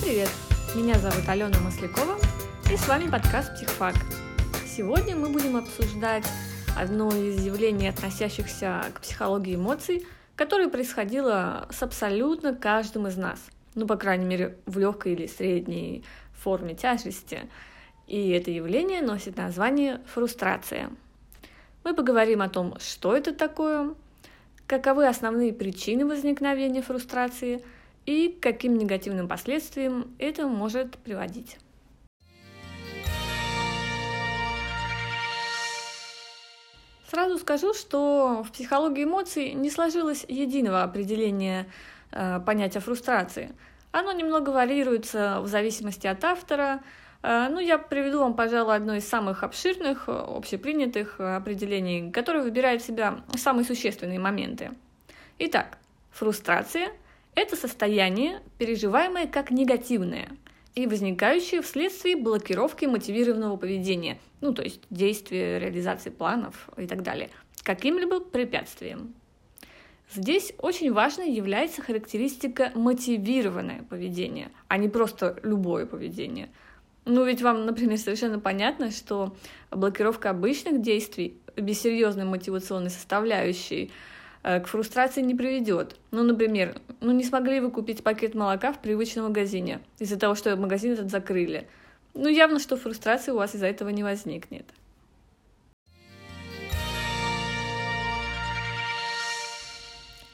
привет! Меня зовут Алена Маслякова, и с вами подкаст «Психфак». Сегодня мы будем обсуждать одно из явлений, относящихся к психологии эмоций, которое происходило с абсолютно каждым из нас. Ну, по крайней мере, в легкой или средней форме тяжести. И это явление носит название фрустрация. Мы поговорим о том, что это такое, каковы основные причины возникновения фрустрации – и к каким негативным последствиям это может приводить. Сразу скажу, что в психологии эмоций не сложилось единого определения э, понятия фрустрации. Оно немного варьируется в зависимости от автора. Э, ну, я приведу вам, пожалуй, одно из самых обширных, общепринятых определений, которое выбирает в себя самые существенные моменты. Итак, фрустрация – это состояние, переживаемое как негативное и возникающее вследствие блокировки мотивированного поведения, ну то есть действия, реализации планов и так далее, каким-либо препятствием. Здесь очень важной является характеристика мотивированное поведение, а не просто любое поведение. Ну ведь вам, например, совершенно понятно, что блокировка обычных действий без серьезной мотивационной составляющей к фрустрации не приведет. Ну, например, ну не смогли вы купить пакет молока в привычном магазине из-за того, что магазин этот закрыли. Ну, явно, что фрустрации у вас из-за этого не возникнет.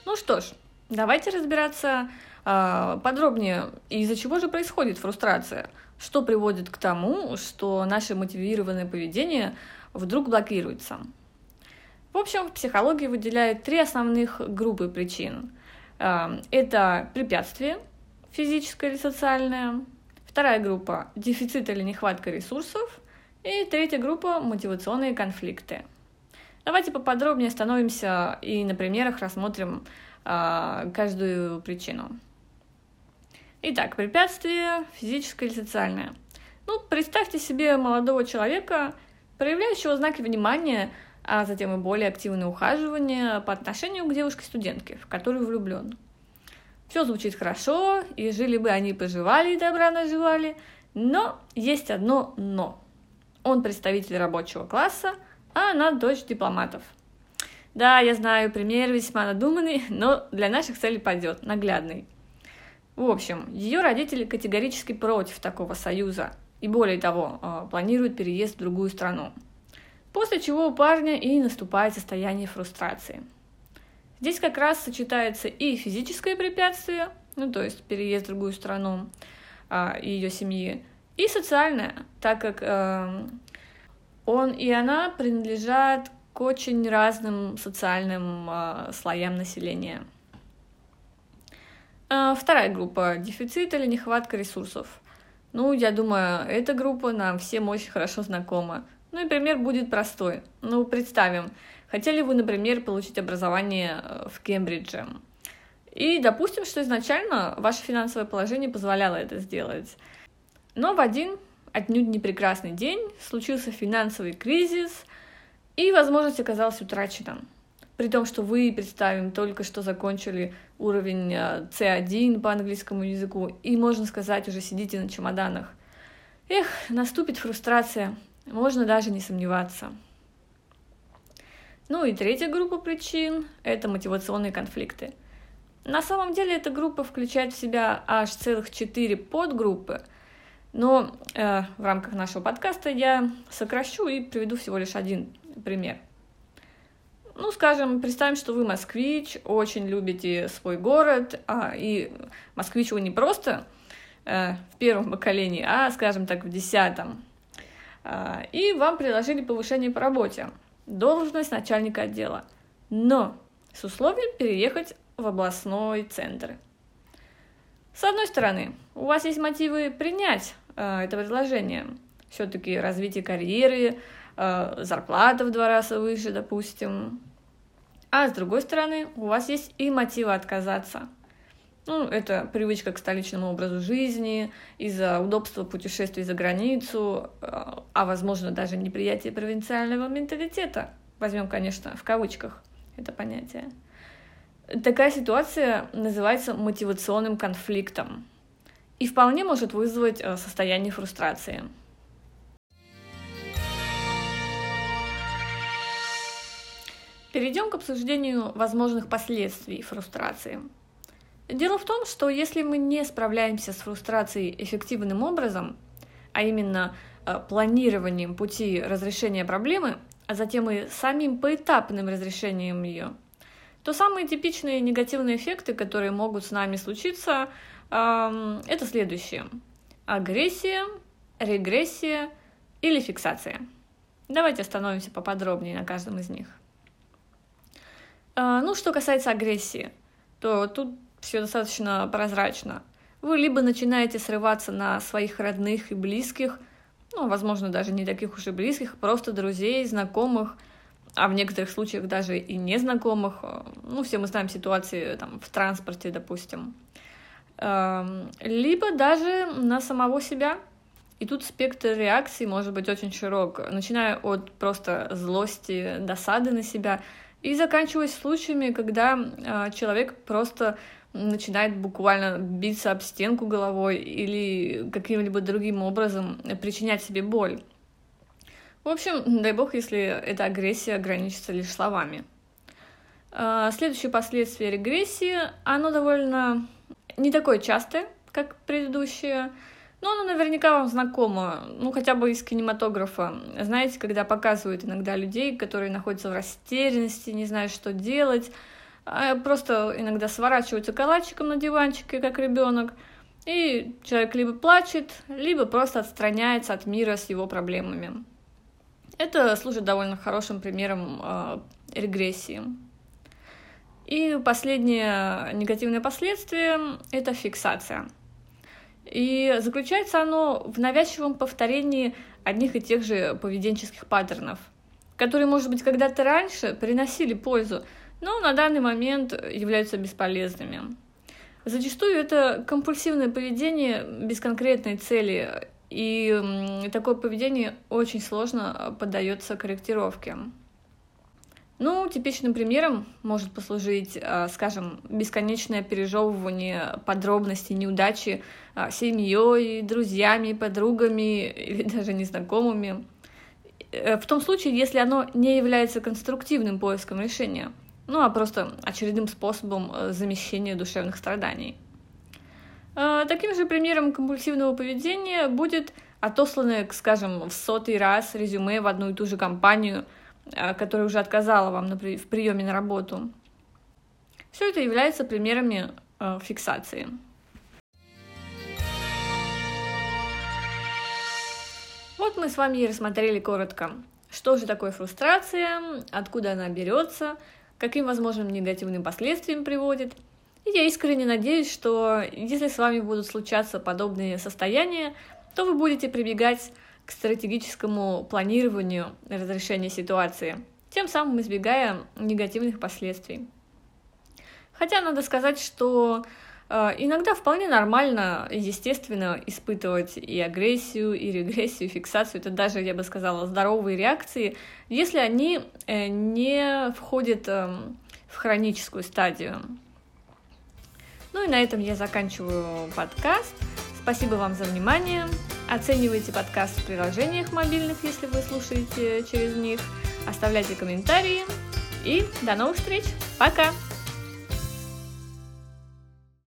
Ну что ж, давайте разбираться э, подробнее, из-за чего же происходит фрустрация, что приводит к тому, что наше мотивированное поведение вдруг блокируется. В общем, психология выделяет три основных группы причин. Эм, это препятствие, физическое или социальное. Вторая группа – дефицит или нехватка ресурсов. И третья группа – мотивационные конфликты. Давайте поподробнее остановимся и на примерах рассмотрим э, каждую причину. Итак, препятствие физическое или социальное. Ну, представьте себе молодого человека, проявляющего знаки внимания а затем и более активное ухаживание по отношению к девушке-студентке, в которую влюблен. Все звучит хорошо, и жили бы они, поживали и добра наживали, но есть одно «но». Он представитель рабочего класса, а она дочь дипломатов. Да, я знаю, пример весьма надуманный, но для наших целей пойдет, наглядный. В общем, ее родители категорически против такого союза, и более того, а, планируют переезд в другую страну после чего у парня и наступает состояние фрустрации. Здесь как раз сочетается и физическое препятствие, ну то есть переезд в другую страну а, и ее семьи, и социальное, так как э, он и она принадлежат к очень разным социальным э, слоям населения. Э, вторая группа – дефицит или нехватка ресурсов. Ну, я думаю, эта группа нам всем очень хорошо знакома. Ну и пример будет простой. Ну, представим, хотели вы, например, получить образование э, в Кембридже. И допустим, что изначально ваше финансовое положение позволяло это сделать. Но в один отнюдь не прекрасный день случился финансовый кризис, и возможность оказалась утрачена. При том, что вы, представим, только что закончили уровень C1 э, по английскому языку, и, можно сказать, уже сидите на чемоданах. Эх, наступит фрустрация, можно даже не сомневаться. Ну и третья группа причин – это мотивационные конфликты. На самом деле эта группа включает в себя аж целых четыре подгруппы, но э, в рамках нашего подкаста я сокращу и приведу всего лишь один пример. Ну, скажем, представим, что вы москвич, очень любите свой город, а, и москвич вы не просто э, в первом поколении, а, скажем так, в десятом. А, и вам предложили повышение по работе, должность начальника отдела, но с условием переехать в областной центр. С одной стороны, у вас есть мотивы принять э, это предложение, все-таки развитие карьеры, э, зарплата в два раза выше, допустим. А с другой стороны, у вас есть и мотивы отказаться – ну, это привычка к столичному образу жизни, из-за удобства путешествий за границу, э, а, возможно, даже неприятие провинциального менталитета. Возьмем, конечно, в кавычках это понятие. Такая ситуация называется мотивационным конфликтом. и вполне может вызвать э, состояние фрустрации. Перейдем к обсуждению возможных последствий фрустрации. Дело в том, что если мы не справляемся с фрустрацией эффективным образом, а именно э, планированием пути разрешения проблемы, а затем и самим поэтапным разрешением ее, то самые типичные негативные эффекты, которые могут с нами случиться, это следующее. Агрессия, регрессия или фиксация. Давайте остановимся поподробнее на каждом из них. А, ну, что касается агрессии, то тут все достаточно прозрачно. Вы либо начинаете срываться на своих родных и близких, ну, возможно, даже не таких уж и близких, просто друзей, знакомых, а в некоторых случаях даже и незнакомых. Ну, все мы знаем ситуации там, в транспорте, допустим. Эм, либо даже на самого себя. И тут спектр реакций может быть очень широк, начиная от просто злости, досады на себя, и заканчиваясь случаями, когда э, человек просто начинает буквально биться об стенку головой или каким-либо другим образом причинять себе боль. В общем, дай бог, если эта агрессия ограничится лишь словами. А, следующее последствие регрессии, оно довольно не такое частое, как предыдущее, но оно наверняка вам знакомо, ну хотя бы из кинематографа. Знаете, когда показывают иногда людей, которые находятся в растерянности, не знают, что делать, просто иногда сворачиваются калачиком на диванчике, как ребенок, и человек либо плачет, либо просто отстраняется от мира с его проблемами. Это служит довольно хорошим примером э, регрессии. И последнее негативное последствие — это фиксация. И заключается оно в навязчивом повторении одних и тех же поведенческих паттернов, которые, может быть, когда-то раньше приносили пользу, но на данный момент являются бесполезными. Зачастую это компульсивное поведение без конкретной цели, и такое поведение очень сложно поддается корректировке. Ну, типичным примером может послужить, а, скажем, бесконечное пережевывание подробностей неудачи а, семьей, друзьями, подругами или даже незнакомыми. Э, в том случае, если оно не является конструктивным поиском решения – ну а просто очередным способом э, замещения душевных страданий. Э, таким же примером компульсивного поведения будет отосланное, скажем, в сотый раз резюме в одну и ту же компанию, э, которая уже отказала вам в приеме на работу. Все это является примерами фиксации. Вот мы с вами и рассмотрели коротко, что же такое фрустрация, откуда она берется, каким возможным негативным последствиям приводит. И я искренне надеюсь, что если с вами будут случаться подобные состояния, то вы будете прибегать к стратегическому планированию разрешения ситуации, тем самым избегая негативных последствий. Хотя надо сказать, что иногда вполне нормально естественно испытывать и агрессию, и регрессию, и фиксацию. Это даже, я бы сказала, здоровые реакции, если они э, не входят эм, в хроническую стадию. Ну и на этом я заканчиваю подкаст. Спасибо вам за внимание. Оценивайте подкаст в приложениях мобильных, если вы слушаете через них. Оставляйте комментарии. И до новых встреч. Пока!